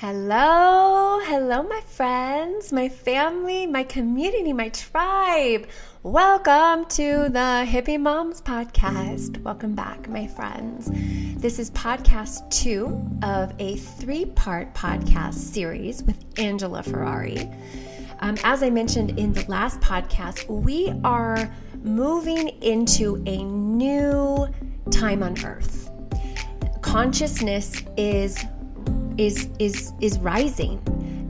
Hello, hello, my friends, my family, my community, my tribe. Welcome to the Hippie Moms Podcast. Welcome back, my friends. This is podcast two of a three part podcast series with Angela Ferrari. Um, as I mentioned in the last podcast, we are moving into a new time on earth. Consciousness is is is is rising.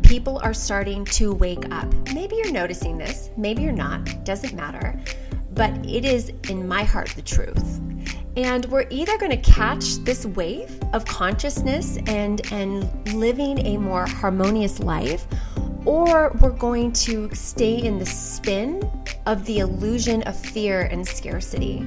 People are starting to wake up. Maybe you're noticing this, maybe you're not, doesn't matter. But it is in my heart the truth. And we're either going to catch this wave of consciousness and and living a more harmonious life or we're going to stay in the spin of the illusion of fear and scarcity.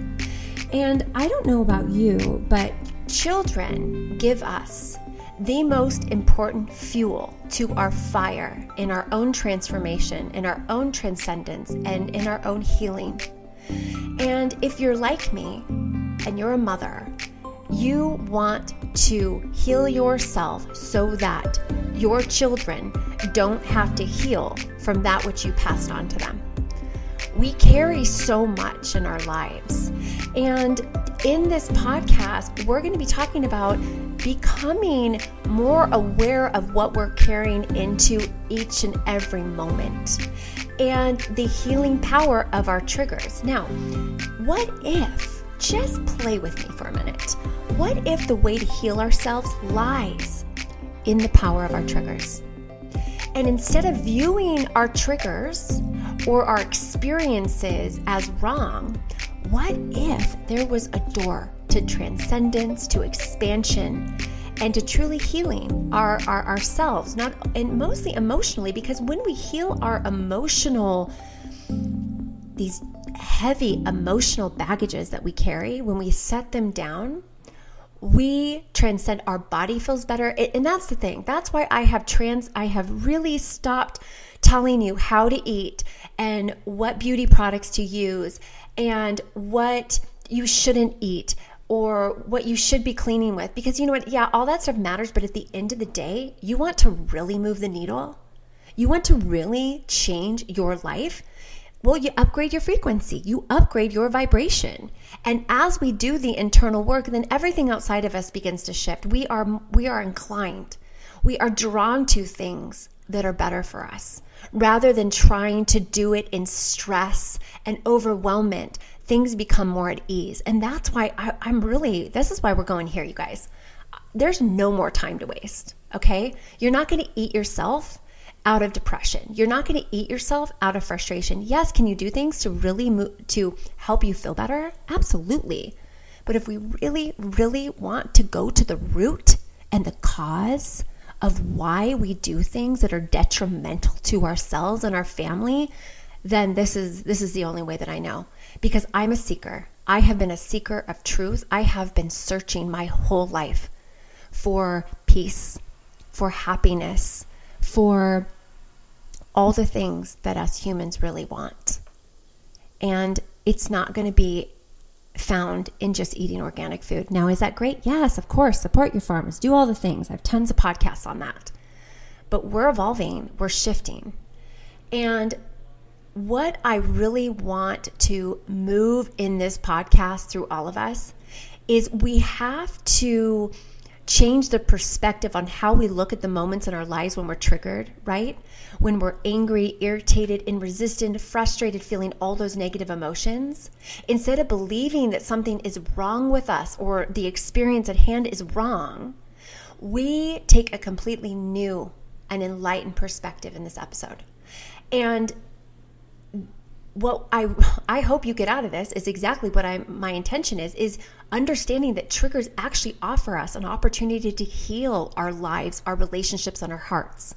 And I don't know about you, but children give us the most important fuel to our fire in our own transformation, in our own transcendence, and in our own healing. And if you're like me and you're a mother, you want to heal yourself so that your children don't have to heal from that which you passed on to them. We carry so much in our lives. And in this podcast, we're going to be talking about becoming more aware of what we're carrying into each and every moment and the healing power of our triggers. Now, what if, just play with me for a minute, what if the way to heal ourselves lies in the power of our triggers? And instead of viewing our triggers or our experiences as wrong, what if there was a door to transcendence, to expansion, and to truly healing our, our ourselves, not and mostly emotionally, because when we heal our emotional these heavy emotional baggages that we carry, when we set them down, we transcend our body feels better. And that's the thing. That's why i have trans i have really stopped telling you how to eat and what beauty products to use and what you shouldn't eat or what you should be cleaning with. Because you know what? Yeah, all that stuff matters. But at the end of the day, you want to really move the needle. You want to really change your life. Well, you upgrade your frequency, you upgrade your vibration. And as we do the internal work, then everything outside of us begins to shift. We are we are inclined. We are drawn to things that are better for us rather than trying to do it in stress and overwhelmment things become more at ease. And that's why I, i'm really this is why we're going here you guys. There's no more time to waste okay? You're not to eat yourself out of depression. You're not going to eat yourself out of frustration. Yes can you do things to really move to help you feel better? Absolutely. But if we really really want to go to the root and the cause of why we do things that are detrimental to ourselves and our family, then this is this is the only way that I know because I'm a seeker. I have been a seeker of truth. I have been searching my whole life for peace, for happiness, for all the things that us humans really want. And it's not going to be found in just eating organic food. Now, is that great? Yes, of course. Support your farmers, do all the things. I have tons of podcasts on that. But we're evolving, we're shifting. And what I really want to move in this podcast through all of us is we have to change the perspective on how we look at the moments in our lives when we're triggered, right? When we're angry, irritated, and resistant, frustrated, feeling all those negative emotions. Instead of believing that something is wrong with us or the experience at hand is wrong, we take a completely new and enlightened perspective in this episode. And what I I hope you get out of this is exactly what I my intention is is understanding that triggers actually offer us an opportunity to heal our lives, our relationships, and our hearts.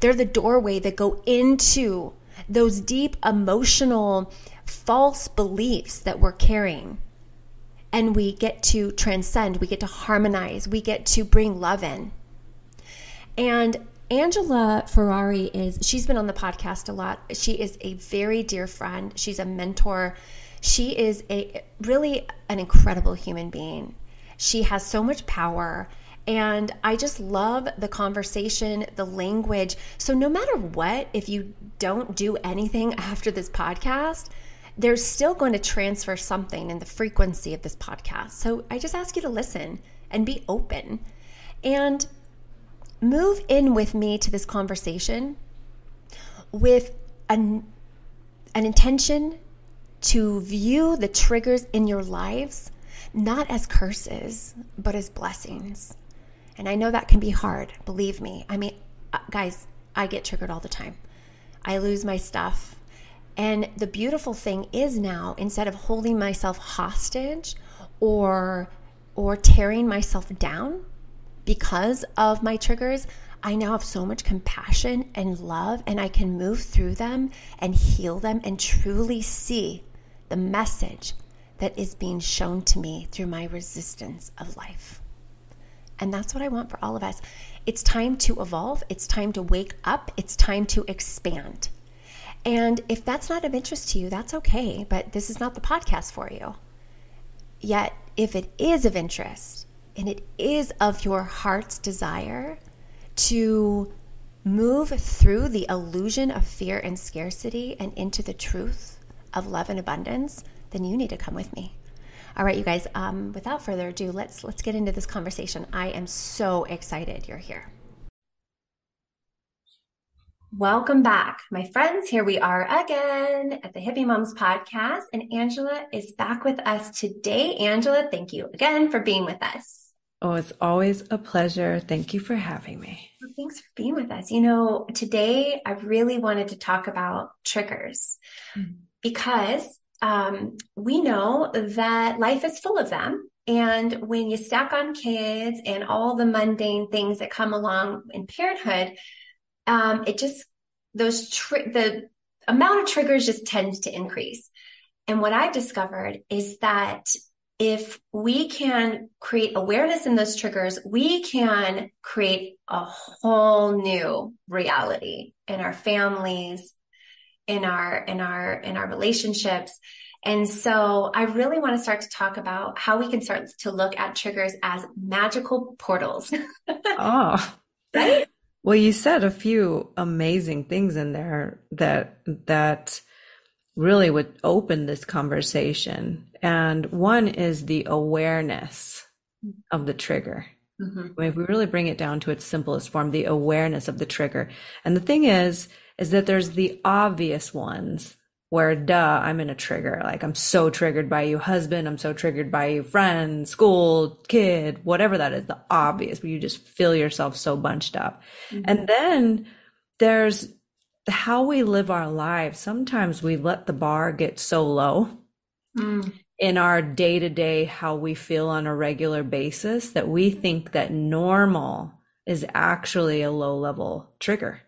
They're the doorway that go into those deep emotional false beliefs that we're carrying. And we get to transcend, we get to harmonize, we get to bring love in. And Angela Ferrari is, she's been on the podcast a lot. She is a very dear friend. She's a mentor. She is a really an incredible human being. She has so much power And I just love the conversation, the language. So, no matter what, if you don't do anything after this podcast, there's still going to transfer something in the frequency of this podcast. So, I just ask you to listen and be open and move in with me to this conversation with an, an intention to view the triggers in your lives not as curses, but as blessings. And I know that can be hard, believe me. I mean, uh, guys, I get triggered all the time. I lose my stuff. And the beautiful thing is now, instead of holding myself hostage or or tearing myself down because of my triggers, I now have so much compassion and love, and I can move through them and heal them and truly see the message that is being shown to me through my resistance of life. And that's what I want for all of us. It's time to evolve, it's time to wake up, it's time to expand. And if that's not of interest to you, that's okay, but this is not the podcast for you. Yet, if it is of interest and it is of your heart's desire, to move through the illusion of fear and scarcity and into the truth of love and abundance, then you need to come with me. All right, you guys. Um, without further ado, let's let's get into this conversation. I am so excited you're here. Welcome back, my friends. Here we are again at the Hippie Moms podcast, and Angela is back with us today. Angela, thank you again for being with us. Oh, it's always a pleasure. Thank you for having me. Well, thanks for being with us. You know, today I really wanted to talk about triggers mm-hmm. because um, we know that life is full of them. And when you stack on kids and all the mundane things that come along in parenthood, um, it just, those, tri- the amount of triggers just tends to increase. And what I've discovered is that if we can create awareness in those triggers, we can create a whole new reality in our families, in our, in our, in our relationships. And so I really want to start to talk about how we can start to look at triggers as magical portals. oh, right. Well, you said a few amazing things in there that, that really would open this conversation. And one is the awareness of the trigger. Mm-hmm. I mean, if we really bring it down to its simplest form, the awareness of the trigger. And the thing is, is that there's the obvious ones where, duh, I'm in a trigger. Like, I'm so triggered by you, husband. I'm so triggered by you, friend, school, kid, whatever that is, the obvious, but you just feel yourself so bunched up. Mm-hmm. And then there's how we live our lives, sometimes we let the bar get so low mm. in our day to day, how we feel on a regular basis, that we think that normal is actually a low level trigger.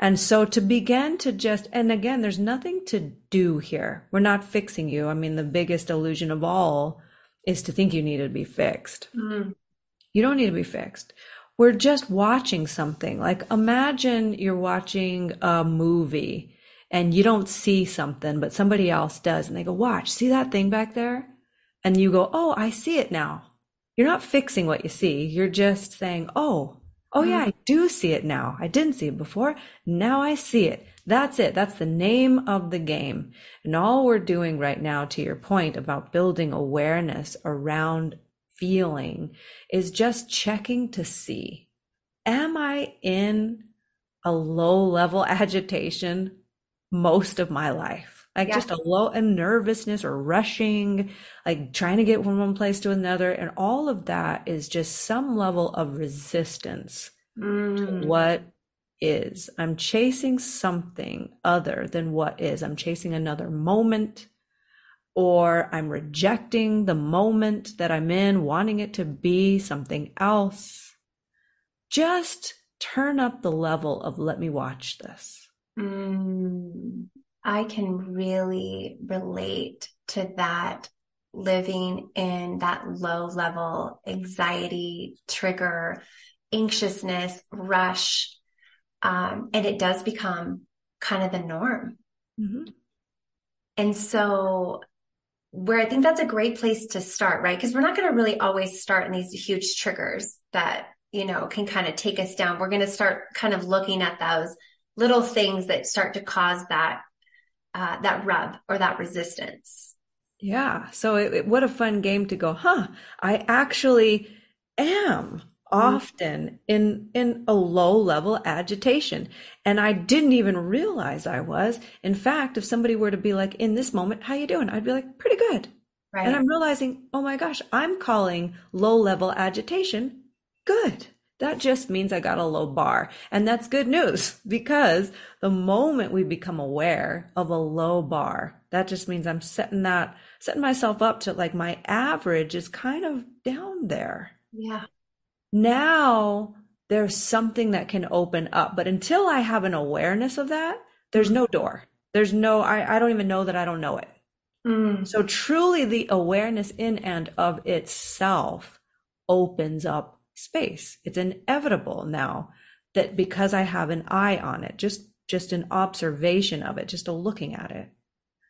And so to begin to just, and again, there's nothing to do here. We're not fixing you. I mean, the biggest illusion of all is to think you need to be fixed. Mm. You don't need to be fixed we're just watching something. Like imagine you're watching a movie and you don't see something, but somebody else does. And they go, watch, see that thing back there? And you go, oh, I see it now. You're not fixing what you see. You're just saying, oh, oh yeah, mm-hmm. I do see it now. I didn't see it before. Now I see it. That's it. That's the name of the game. And all we're doing right now, to your point about building awareness around feeling is just checking to see am I in a low level agitation most of my life? Like yes. just a low and nervousness or rushing, like trying to get from one place to another. And all of that is just some level of resistance mm. to what is. I'm chasing something other than what is. I'm chasing another moment or I'm rejecting the moment that I'm in, wanting it to be something else. Just turn up the level of let me watch this. Mm, I can really relate to that living in that low level anxiety, trigger, anxiousness, rush. Um, and it does become kind of the norm. Mm-hmm. And so where I think that's a great place to start, right? Because we're not going to really always start in these huge triggers that, you know, can kind of take us down. We're going to start kind of looking at those little things that start to cause that, uh, that rub or that resistance. Yeah. So it, it, what a fun game to go, huh? I actually am often in in a low level agitation and i didn't even realize i was in fact if somebody were to be like in this moment how you doing i'd be like pretty good right. and i'm realizing oh my gosh i'm calling low level agitation good that just means i got a low bar and that's good news because the moment we become aware of a low bar that just means i'm setting that setting myself up to like my average is kind of down there yeah now there's something that can open up. But until I have an awareness of that, there's no door. There's no, I, I don't even know that I don't know it. Mm. So truly the awareness in and of itself opens up space. It's inevitable now that because I have an eye on it, just, just an observation of it, just a looking at it,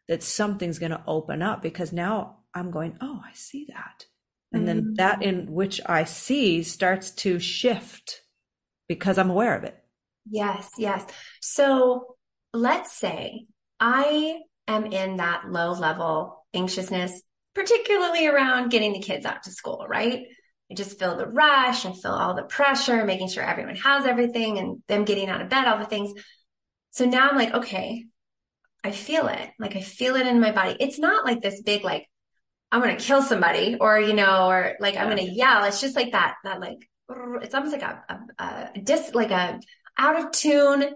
that something's going to open up because now I'm going, oh, I see that. And then mm-hmm. that in which I see starts to shift because I'm aware of it. Yes, yes. So let's say I am in that low level anxiousness, particularly around getting the kids out to school, right? I just feel the rush and feel all the pressure, making sure everyone has everything and them getting out of bed, all the things. So now I'm like, okay, I feel it. Like I feel it in my body. It's not like this big, like, I'm going to kill somebody or, you know, or like. I'm going to yell. It's just like that, that like, it's almost like a, a, a dis, like a out of tune,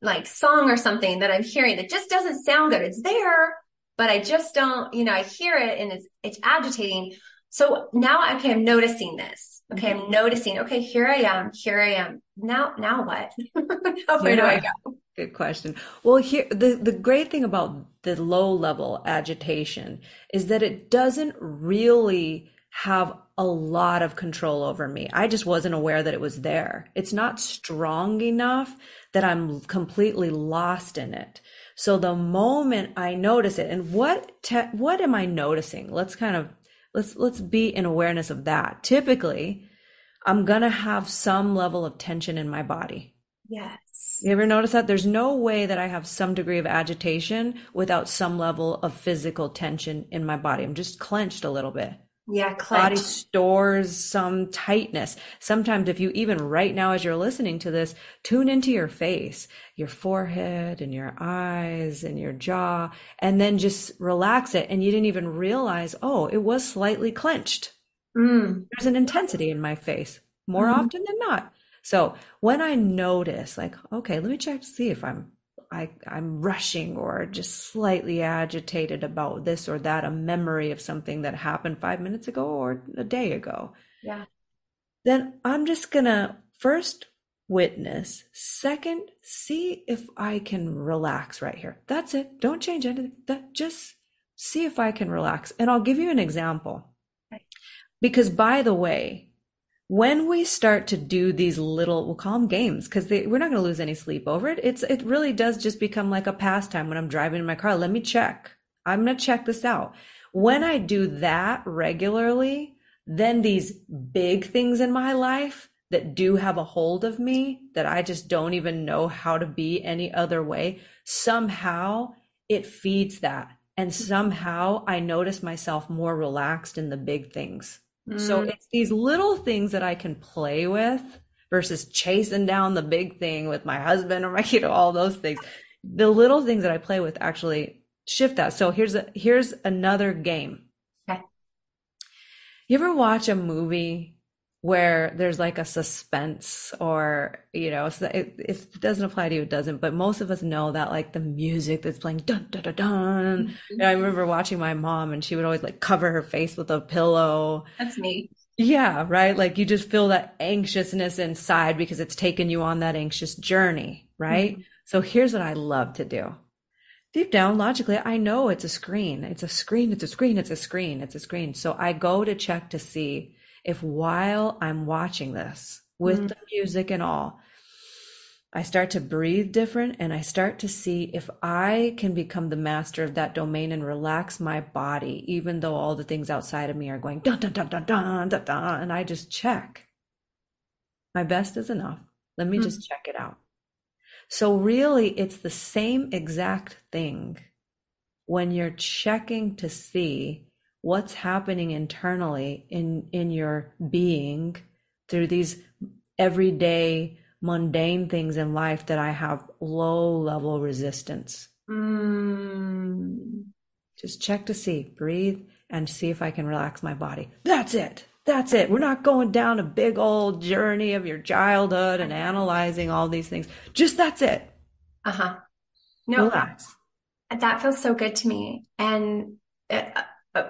like song or something that I'm hearing that just doesn't sound good. It's there, but I just don't, you know, I hear it and it's, it's agitating. So now, okay, I'm noticing this. Okay. I'm mm-hmm. noticing, okay, here I am. Here I am. Now, now what? where yeah. do I go? Good question. Well, here the the great thing about the low level agitation is that it doesn't really have a lot of control over me. I just wasn't aware that it was there. It's not strong enough that I'm completely lost in it. So the moment I notice it, and what te- what am I noticing? Let's kind of let's let's be in awareness of that. Typically, I'm gonna have some level of tension in my body. Yes. You ever notice that? There's no way that I have some degree of agitation without some level of physical tension in my body. I'm just clenched a little bit. Yeah, clenched. Body stores some tightness. Sometimes, if you even right now, as you're listening to this, tune into your face, your forehead and your eyes and your jaw, and then just relax it. And you didn't even realize, oh, it was slightly clenched. Mm. There's an intensity in my face more mm. often than not. So when I notice, like, okay, let me check to see if I'm I, I'm rushing or just slightly agitated about this or that, a memory of something that happened five minutes ago or a day ago. Yeah. Then I'm just gonna first witness, second, see if I can relax right here. That's it. Don't change anything. That just see if I can relax. And I'll give you an example. Because by the way, when we start to do these little, we'll call them games because we're not going to lose any sleep over it. It's, it really does just become like a pastime when I'm driving in my car. Let me check. I'm going to check this out. When I do that regularly, then these big things in my life that do have a hold of me that I just don't even know how to be any other way, somehow it feeds that. And somehow I notice myself more relaxed in the big things. So mm. it's these little things that I can play with versus chasing down the big thing with my husband or my you know all those things. The little things that I play with actually shift that. So here's a here's another game. Okay. You ever watch a movie where there's like a suspense or you know so it, it doesn't apply to you it doesn't. But most of us know that like the music that's playing dun dun dun dun. Mm-hmm. i remember watching my mom and she would always like cover her face with a pillow. That's me yeah right? Like you just feel that anxiousness inside because it's taken you on that anxious journey right? Mm-hmm. so here's what i love to do. Deep down logically i know it's a screen. It's a screen. It's a screen. It's a screen. It's a screen. So i go to check to see if while I'm watching this with mm. the music and all, I start to breathe different and I start to see if I can become the master of that domain and relax my body, even though all the things outside of me are going dun dun dun dun dun dun dun. And I just check. My best is enough. Let me mm-hmm. just check it out. So really it's the same exact thing when you're checking to see what's happening internally in in your being through these everyday mundane things in life that I have low level resistance. Mm. Just check to see, breathe, and see if I can relax my body. That's it. That's it. We're not going down a big old journey of your childhood and analyzing all these things. Just that's it. Uh huh. No, relax. That feels so good to me, and it, uh,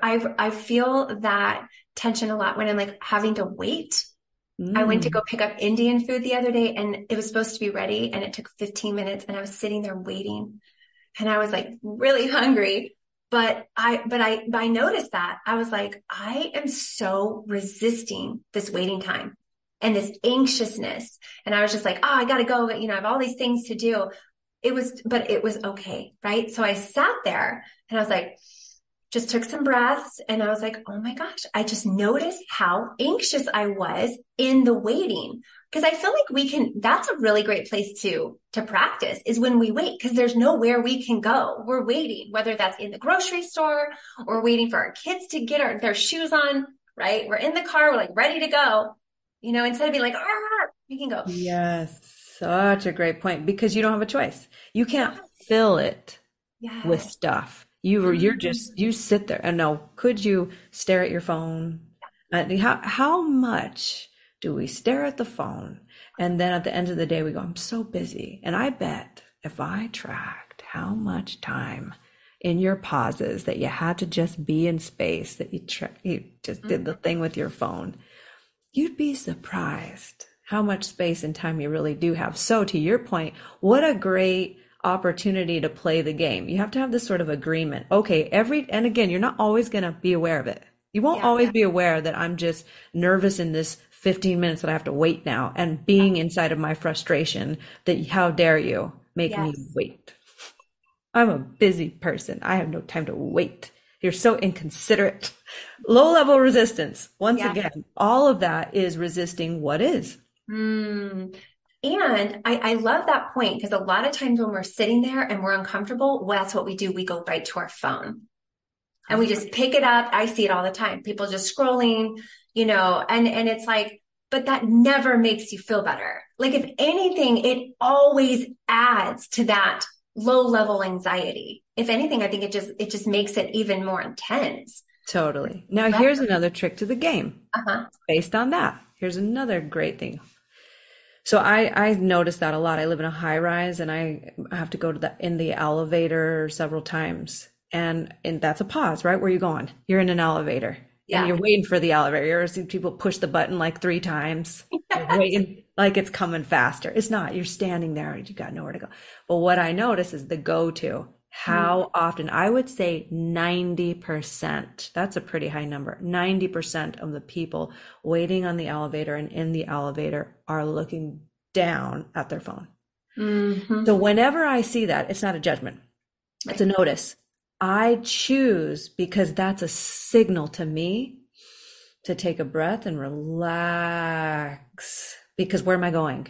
I I feel that tension a lot when I'm like having to wait Mm. I went to go mm. pick up Indian food the other day and it was supposed to be ready and it took 15 minutes and I was sitting there waiting and I was like really hungry. But I, but I, but I noticed that I was like, I am so resisting this waiting time and this anxiousness. And I was just like, oh, I got to go. You know, I have all these things to do. It was, but it was okay. Right. So I sat there and I was like, just took some breaths and I was like, oh my gosh, I just noticed how anxious I was in the waiting. Cause I feel like we can, that's a really great place to, to practice is when we wait. Cause there's nowhere we can go. We're waiting, whether that's in the grocery store or waiting for our kids to get our, their shoes on, right? We're in the car. We're like ready to go, you know, instead of being like, ah, we can go. Yes. Such a great point because you don't have a choice. You can't fill it yes. with stuff you were you're just you sit there. And no could you stare at your phone? Uh, how how much do we stare at the phone? And then at the end of the day we go i'm so busy. And i bet if i tracked how much time in your pauses that you had to just be in space that you, tra- you just did the thing with your phone you'd be surprised how much space and time you really do have. So to your point what a great opportunity to play the game. You have to have this sort of agreement. Okay, every, and again, you're not always going to be aware of it. You won't yeah, always yeah. be aware that I'm just nervous in this 15 minutes that I have to wait now and being inside of my frustration that how dare you make yes. me wait. I'm a busy person. I have no time to wait. You're so inconsiderate. Low level resistance. Once yeah. again, all of that is resisting what is. Mm. And I, I love that point because a lot of times when we're sitting there and we're uncomfortable, well, that's what we do. We go right to our phone and we just pick it up. I see it all the time. People just scrolling, you know, and, and it's like, but that never makes you feel better. Like if anything, it always adds to that low level anxiety. If anything, I think it just, it just makes it even more intense. Totally. Now here's another trick to the game uh-huh. based on that. Here's another great thing. So I I noticed that a lot. I live in a high rise and I have to go to the in the elevator several times. And and that's a pause, right? Where you going? You're in an elevator. Yeah. And you're waiting for the elevator. You're seeing people push the button like three times. Yes. waiting like it's coming faster. It's not. You're standing there. You got nowhere to go. But what I notice is the go-to. How mm. often? I would say 90%. That's a pretty high number. 90% of the people waiting on the elevator and in the elevator are looking down at their phone. Mm-hmm. So whenever I see that, it's not a judgment. It's a notice. I choose because that's a signal to me to take a breath and relax. Because where am I going?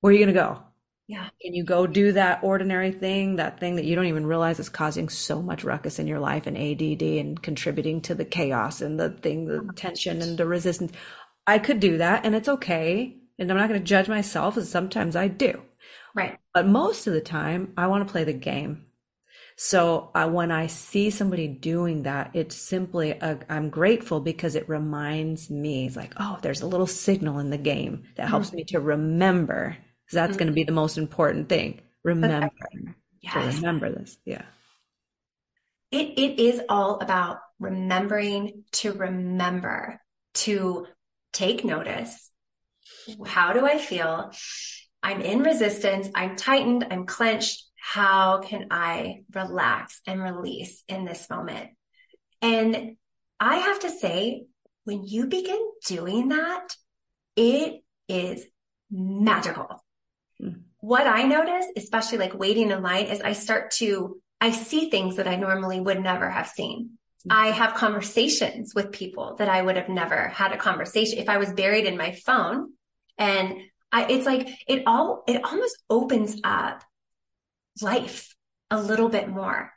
Where are you going to go? Yeah. Can you go do that ordinary thing, that thing that you don't even realize is causing so much ruckus in your life and ADD and contributing to the chaos and the thing, the oh tension and the resistance? I could do that and it's okay. And I'm not going to judge myself as sometimes I do. Right. But most of the time, I want to play the game. So uh, when I see somebody doing that, it's simply, i am grateful because it reminds me, it's like, oh, there's a little signal in the game that helps mm-hmm. me to remember because that's mm-hmm. going to be the most important thing. Remember yes. to remember this. Yeah. It, it is all about remembering to remember to take notice. How do I feel? I'm in resistance. I'm tightened. I'm clenched. How can I relax and release in this moment? And I have to say, when you begin doing that, it is magical. What I notice, especially like waiting in line, is I start to, I see things that I normally would never have seen. Mm-hmm. I have conversations with people that I would have never had a conversation if I was buried in my phone. And I, it's like, it all, it almost opens up life a little bit more.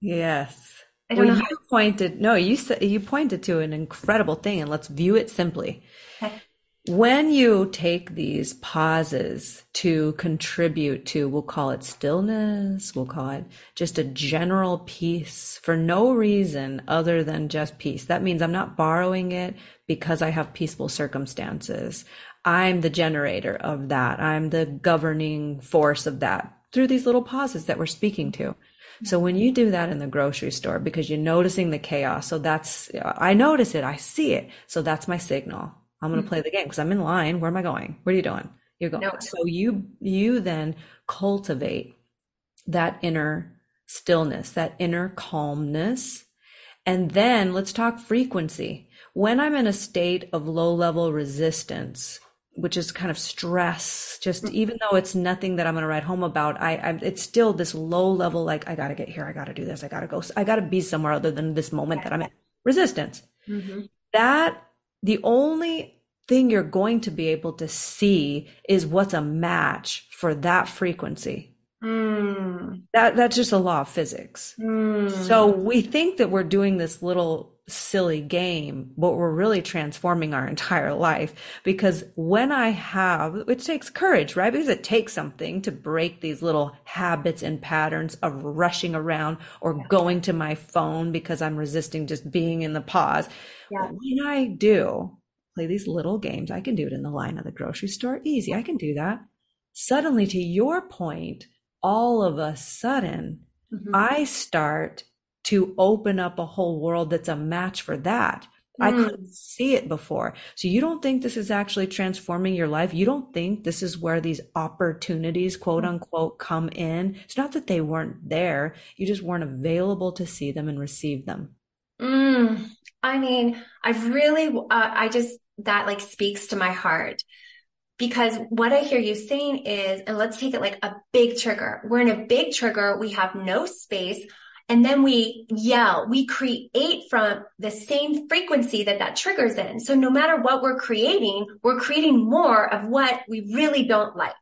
Yes. I don't Well, you pointed, no, you said, you pointed to an incredible thing and let's view it simply. Okay. When you take these pauses to contribute to, we'll call it stillness, we'll call it just a general peace for no reason other than just peace. That means I'm not borrowing it because I have peaceful circumstances. I'm the generator of that. I'm the governing force of that through these little pauses that we're speaking to. So when you do that in the grocery store because you're noticing the chaos, so that's, I notice it, I see it. So that's my signal. I'm going to mm-hmm. play the game because I'm in line. Where am I going? What are you doing? You're going. No. So you, you then cultivate that inner stillness, that inner calmness. And then let's talk frequency. When I'm in a state of low level resistance, which is kind of stress, just mm-hmm. even though it's nothing that I'm going to write home about, I, I, it's still this low level, like, I got to get here. I got to do this. I got to go. I got to be somewhere other than this moment that I'm in resistance. Mm-hmm. That the only thing you're going to be able to see is what's a match for that frequency. Mm. That that's just a law of physics. Mm. So we think that we're doing this little silly game, but we're really transforming our entire life because when I have, it takes courage, right? Because it takes something to break these little habits and patterns of rushing around or going to my phone because I'm resisting just being in the pause. Yeah. When I do play these little games, I can do it in the line of the grocery store. Easy. I can do that. Suddenly, to your point, all of a sudden, mm-hmm. I start to open up a whole world that's a match for that. Mm. I couldn't see it before. So you don't think this is actually transforming your life? You don't think this is where these opportunities, quote mm. unquote, come in? It's not that they weren't there. You just weren't available to see them and receive them. Mm. I mean, I've really, uh, I just, that like speaks to my heart because what I hear you saying is, and let's take it like a big trigger. We're in a big trigger. We have no space. And then we yell, we create from the same frequency that that triggers in. So no matter what we're creating, we're creating more of what we really don't like.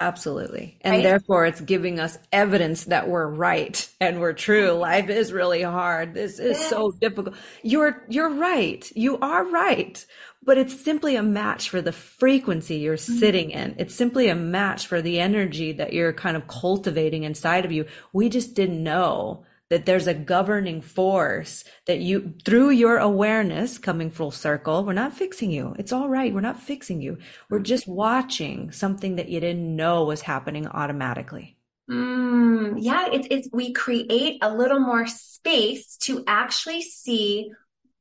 Absolutely. And right? therefore it's giving us evidence that we're right and we're true. Mm-hmm. Life is really hard. This is yes. so difficult. You're, you're right. You are right. But it's simply a match for the frequency you're mm-hmm. sitting in. It's simply a match for the energy that you're kind of cultivating inside of you. We just didn't know that there's a governing force that you, through your awareness coming full circle, we're not fixing you. It's all right. We're not fixing you. We're just watching something that you didn't know was happening automatically. Mm, yeah, it's, it's, we create a little more space to actually see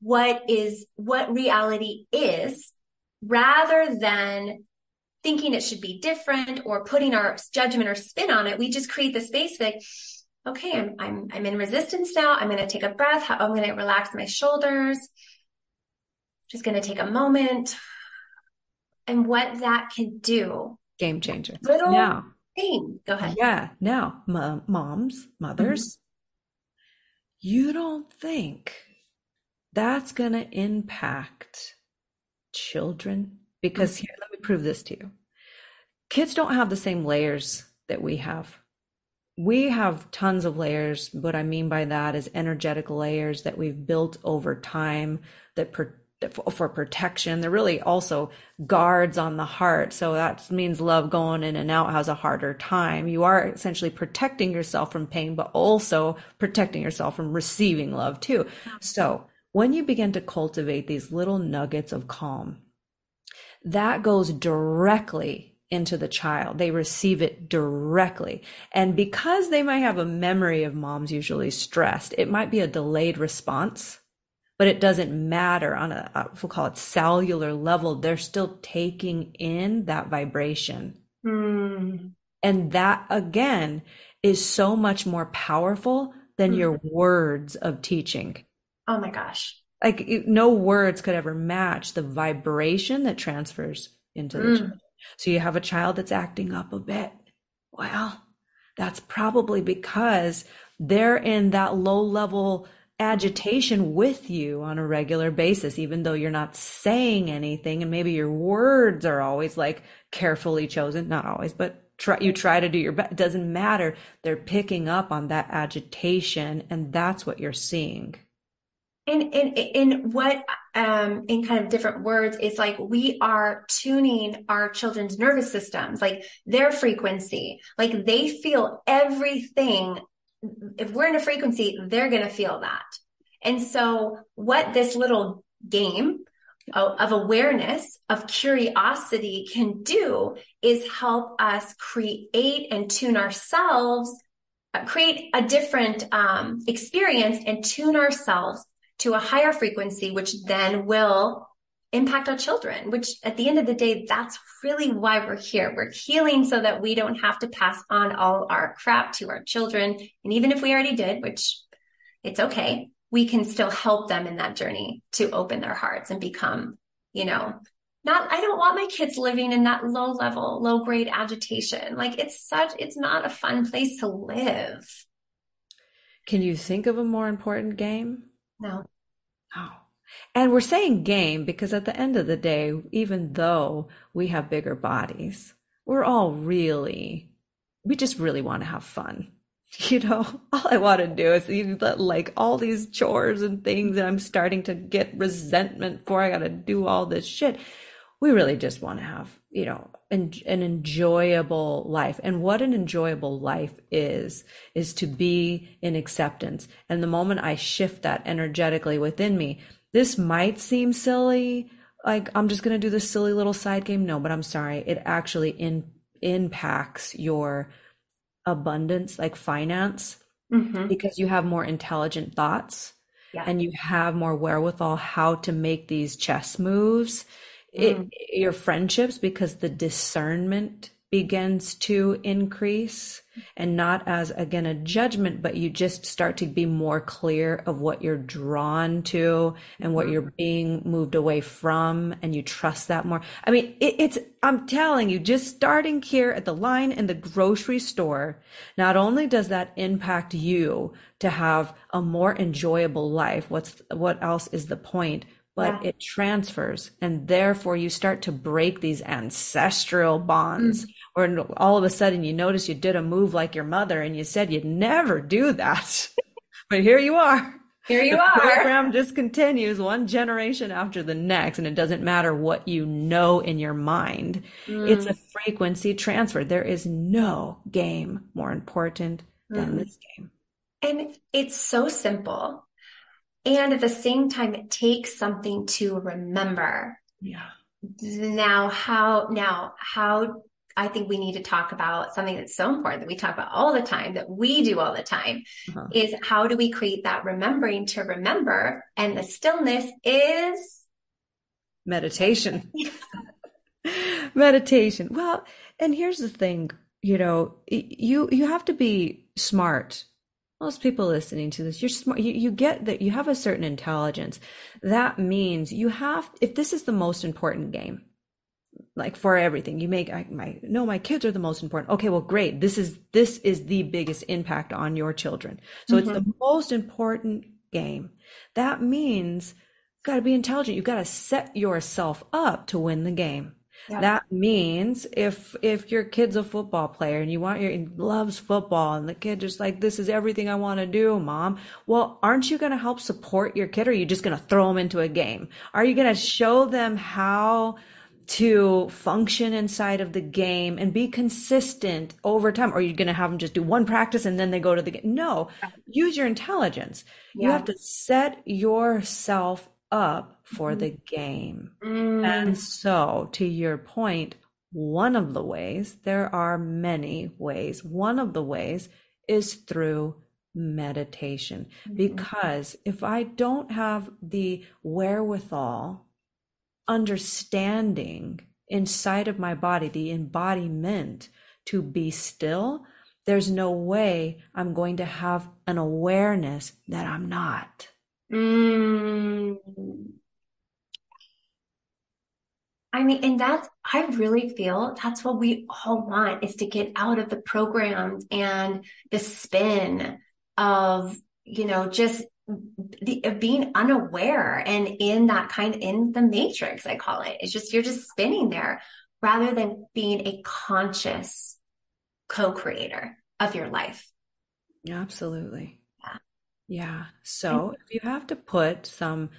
what is, what reality is rather than thinking it should be different or putting our judgment or spin on it. We just create the space like, okay, I'm, I'm, I'm in resistance now. I'm going to take a breath. I'm going to relax my shoulders. Just going to take a moment. And what that can do. Game changer. Little now. thing. Go ahead. Yeah. Now, m- moms, mothers, mm-hmm. you don't think that's going to impact children? Because mm-hmm. here, let me prove this to you. Kids don't have the same layers that we have we have tons of layers. What I mean by that is energetic layers that we've built over time that per, for protection. They're really also guards on the heart. So that means love going in and out has a harder time. You are essentially protecting yourself from pain, but also protecting yourself from receiving love too. So when you begin to cultivate these little nuggets of calm, that goes directly into the child. They receive it directly. And because they might have a memory of mom's usually stressed, it might be a delayed response, but it doesn't matter on a, we'll call it cellular level. They're still taking in that vibration. Mm. And that again is so much more powerful than mm. your words of teaching. Oh my gosh. Like no words could ever match the vibration that transfers into the mm. child. So you have a child that's acting up a bit. Well, that's probably because they're in that low level agitation with you on a regular basis, even though you're not saying anything. And maybe your words are always like carefully chosen, not always, but try, you try to do your best. It doesn't matter. They're picking up on that agitation and that's what you're seeing. And in in what um in kind of different words is like we are tuning our children's nervous systems, like their frequency. Like they feel everything. If we're in a frequency, they're gonna feel that. And so what this little game of awareness, of curiosity can do is help us create and tune ourselves, uh, create a different um, experience and tune ourselves to a higher frequency, which then will impact our children, which at the end of the day, that's really why we're here. We're healing so that we don't have to pass on all our crap to our children. And even if we already did, which it's okay, we can still help them in that journey to open their hearts and become, you know, not, I don't want my kids living in that low level, low grade agitation. Like it's such, it's not a fun place to live. Can you think of a more important game? No. No. And we're saying game because at the end of the day, even though we have bigger bodies, we're all really, we just really want to have fun. You know, all I want to do is like all these chores and things, and I'm starting to get resentment for I got to do all this shit. We really just want to have, you know, an, an enjoyable life. And what an enjoyable life is, is to be in acceptance. And the moment I shift that energetically within me, this might seem silly. Like I'm just going to do this silly little side game. No, but I'm sorry. It actually in, impacts your abundance, like finance, mm-hmm. because you have more intelligent thoughts yeah. and you have more wherewithal how to make these chess moves it, mm. your friendships because the discernment begins to increase and not as again a judgment but you just start to be more clear of what you're drawn to and what mm-hmm. you're being moved away from and you trust that more i mean it, it's i'm telling you just starting here at the line in the grocery store not only does that impact you to have a more enjoyable life what's what else is the point but yeah. it transfers and therefore you start to break these ancestral bonds mm. or all of a sudden you notice you did a move like your mother and you said you'd never do that but here you are here you the are program just continues one generation after the next and it doesn't matter what you know in your mind mm. it's a frequency transfer there is no game more important than mm. this game and it's so simple and at the same time, it takes something to remember. Yeah. Now, how, now, how I think we need to talk about something that's so important that we talk about all the time, that we do all the time, uh-huh. is how do we create that remembering to remember? And the stillness is meditation. meditation. Well, and here's the thing, you know, you you have to be smart most people listening to this, you're smart. You, you get that you have a certain intelligence. That means you have, if this is the most important game, like for everything you make, I, my, no, my kids are the most important. Okay. Well, great. This is, this is the biggest impact on your children. So mm-hmm. it's the most important game. That means you've got to be intelligent. You've got to set yourself up to win the game. That means if if your kid's a football player and you want your loves football and the kid just like this is everything I want to do, mom. Well, aren't you going to help support your kid or are you just going to throw them into a game? Are you going to show them how to function inside of the game and be consistent over time? Or are you going to have them just do one practice and then they go to the game? No, use your intelligence. Yeah. You have to set yourself up for the game. Mm. And so, to your point, one of the ways, there are many ways, one of the ways is through meditation. Mm-hmm. Because if I don't have the wherewithal, understanding inside of my body, the embodiment to be still, there's no way I'm going to have an awareness that I'm not. Mm. I mean, and that's, I really feel that's what we all want is to get out of the programs and the spin of, you know, just the, being unaware and in that kind in the matrix, I call it. It's just, you're just spinning there rather than being a conscious co-creator of your life. Absolutely. Yeah. Yeah. So if you have to put some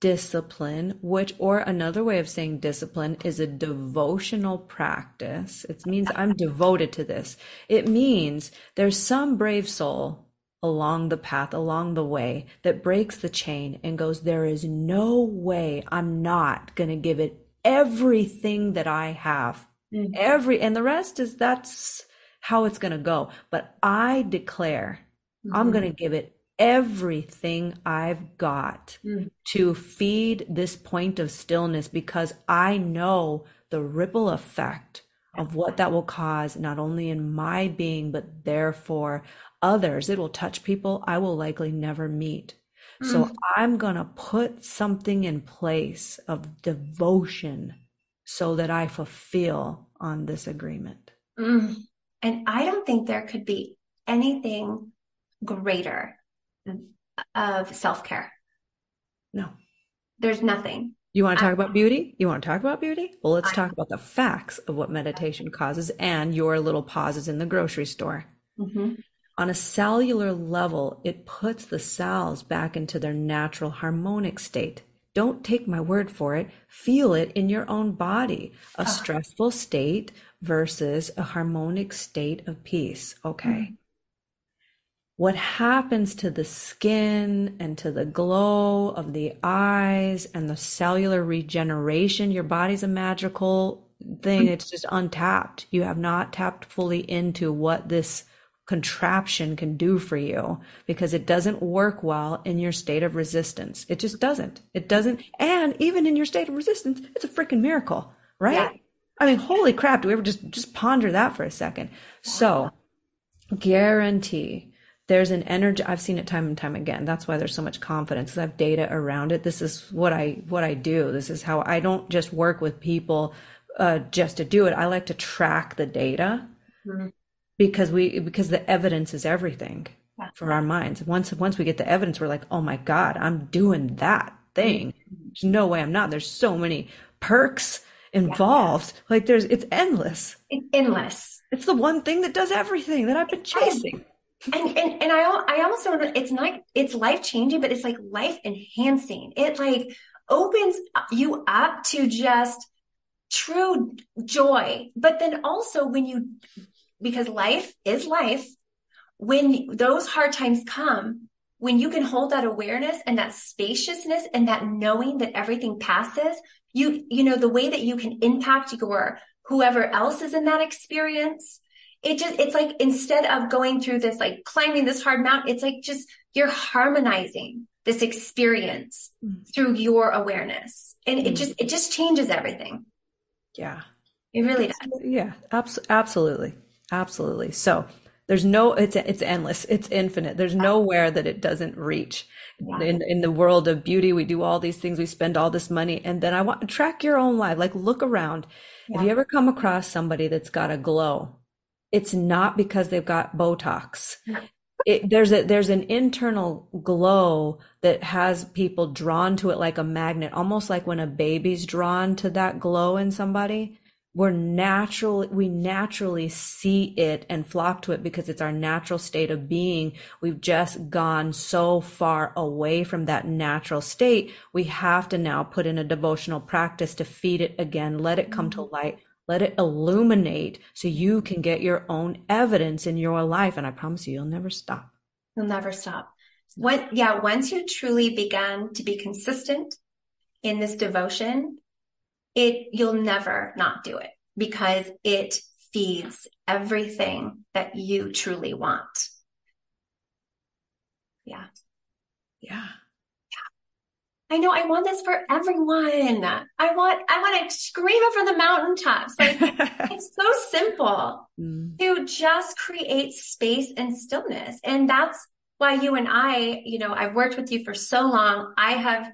discipline, which, or another way of saying discipline is a devotional practice. It means I'm devoted to this. It means there's some brave soul along the path, along the way that breaks the chain and goes, there is no way I'm not going to give it everything that I have. Mm-hmm. Every, and the rest is that's how it's going to go. But I declare mm-hmm. I'm going to give it everything I've got mm. to feed this point of stillness because I know the ripple effect of what that will cause, not only in my being, but therefore others. It will touch people I will likely never meet. Mm. So I'm going to put something in place of devotion so that I fulfill on this agreement. Mm. And I don't think there could be anything greater of self care. No. There's nothing. You want to talk I, about beauty? You want to talk about beauty? Well, let's I, talk about the facts of what meditation causes and your little pauses in the grocery store. Mm-hmm. On a cellular level, it puts the cells back into their natural harmonic state. Don't take my word for it. Feel it in your own body. A oh. stressful state versus a harmonic state of peace. Okay. Mm-hmm what happens to the skin and to the glow of the eyes and the cellular regeneration. Your body's a magical thing. Mm-hmm. It's just untapped. You have not tapped fully into what this contraption can do for you because it doesn't work well in your state of resistance. It just doesn't. It doesn't. And even in your state of resistance, it's a freaking miracle, right? Yeah. I mean, holy crap. Do we ever just, just ponder that for a second? So guarantee there's an energy i've seen it time and time again. That's why there's so much confidence because i have data around it. This is what i what i do. This is how i don't just work with people uh, just to do it. I like to track the data mm-hmm. because we because the evidence is everything yeah. for our minds. Once once we get the evidence we're like oh my god i'm doing that thing. Mm-hmm. there's no way i'm not. There's so many perks involved yeah. like there's it's endless. It's endless. It's the one thing that does everything that i've been chasing and and and I I also it's not it's life changing, but it's like life enhancing. It like opens you up to just true joy. But then also when you because life is life, when those hard times come, when you can hold that awareness and that spaciousness and that knowing that everything passes, you you know the way that you can impact your whoever else is in that experience it just it's like instead of going through this like climbing this hard mountain it's like just you're harmonizing this experience mm. through your awareness. And mm. it just it just changes everything. Yeah. It really does. Yeah abs- absolutely. Absolutely. So there's no it's it's endless. It's infinite. There's nowhere that it doesn't reach. Yeah. in in the world of beauty we do all these things. We spend all this money. And then i want to track your own life. Like look around. Yeah. have you ever come across somebody that's got a glow it's not because they've got Botox. It, there's a there's an internal glow that has people drawn to it like a magnet, almost like when a baby's drawn to that glow in somebody. We're naturally we naturally see it and flock to it because it's our natural state of being. We've just gone so far away from that natural state. We have to now put in a devotional practice to feed it again, let it come to mm-hmm. light, let it illuminate so you can get your own evidence in your life. And I promise you, you'll never stop. You'll never stop. When, yeah, once you truly began to be consistent in this devotion, it, you'll never not do it because it feeds everything that you truly want. Yeah. Yeah. I know I want this for everyone. I want, I want to scream it from the mountaintops. Like it's so simple mm. to just create space and stillness. And that's why you and I, you know, I've worked with you for so long. I have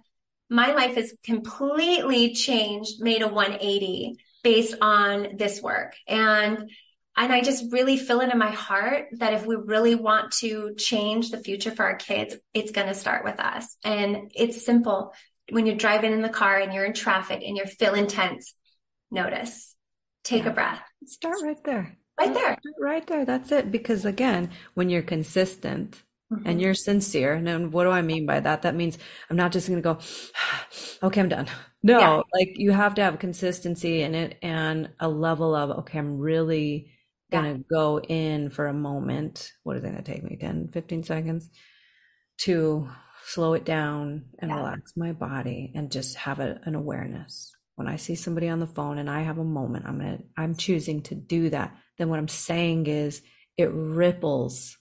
my life has completely changed, made a 180 based on this work. And and I just really feel it in my heart that if we really want to change the future for our kids, it's going to start with us. And it's simple. When you're driving in the car and you're in traffic and you're feeling tense, notice, take yeah. a breath. Start right there. Right there. Right there. That's it. Because again, when you're consistent, Mm-hmm. and you're sincere. And what do I mean by that? That means I'm not just going to go, okay, I'm done. No, yeah. like you have to have consistency in it and a level of, okay, I'm really going to go in for a moment. What is it going to take me? 10, 15 seconds to slow it down and yeah. relax my body and just have a, an awareness. When I see somebody on the phone and I have a moment, I'm going to, I'm choosing to do that. Then what I'm saying is it ripples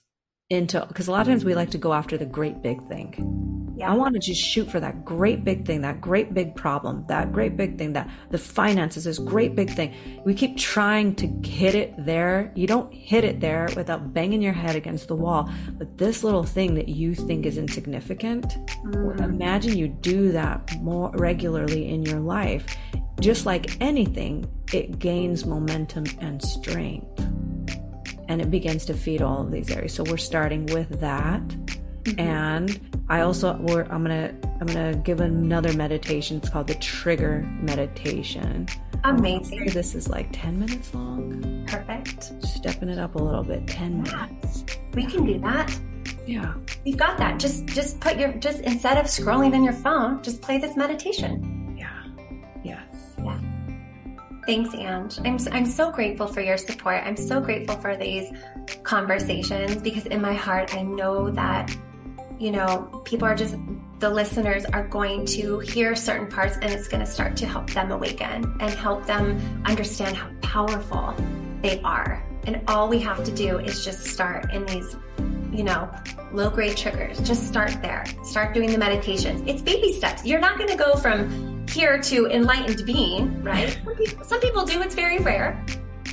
into because a lot of times we like to go after the great big thing. Yeah. I want to just shoot for that great big thing, that great big problem, that great big thing, that the finances, this great big thing. We keep trying to hit it there. You don't hit it there without banging your head against the wall. But this little thing that you think is insignificant, mm-hmm. imagine you do that more regularly in your life. Just like anything, it gains momentum and strength and it begins to feed all of these areas. So we're starting with that. Mm-hmm. And I also we're, I'm gonna I'm gonna give another meditation. It's called the trigger meditation. Amazing. This is like 10 minutes long. Perfect. Stepping it up a little bit. 10 yeah. minutes. We can do that. Yeah. You've got that. Just just put your just instead of scrolling on your phone, just play this meditation. Yeah. Yes. Yeah. Thanks, Ange. I'm, I'm so grateful for your support. I'm so grateful for these conversations because in my heart, I know that, you know, people are just, the listeners are going to hear certain parts and it's going to start to help them awaken and help them understand how powerful they are. And all we have to do is just start in these, you know, low grade triggers. Just start there. Start doing the meditations. It's baby steps. You're not going to go from here to enlightened being, right? Some people, some people do, it's very rare.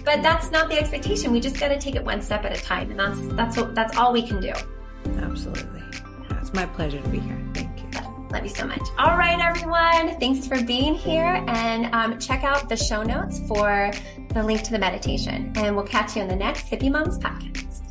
But that's not the expectation. We just got to take it one step at a time, and that's that's what that's all we can do. Absolutely, it's my pleasure to be here. Thank you. Love you so much. All right, everyone. Thanks for being here, and um, check out the show notes for the link to the meditation. And we'll catch you in the next Hippie Moms podcast.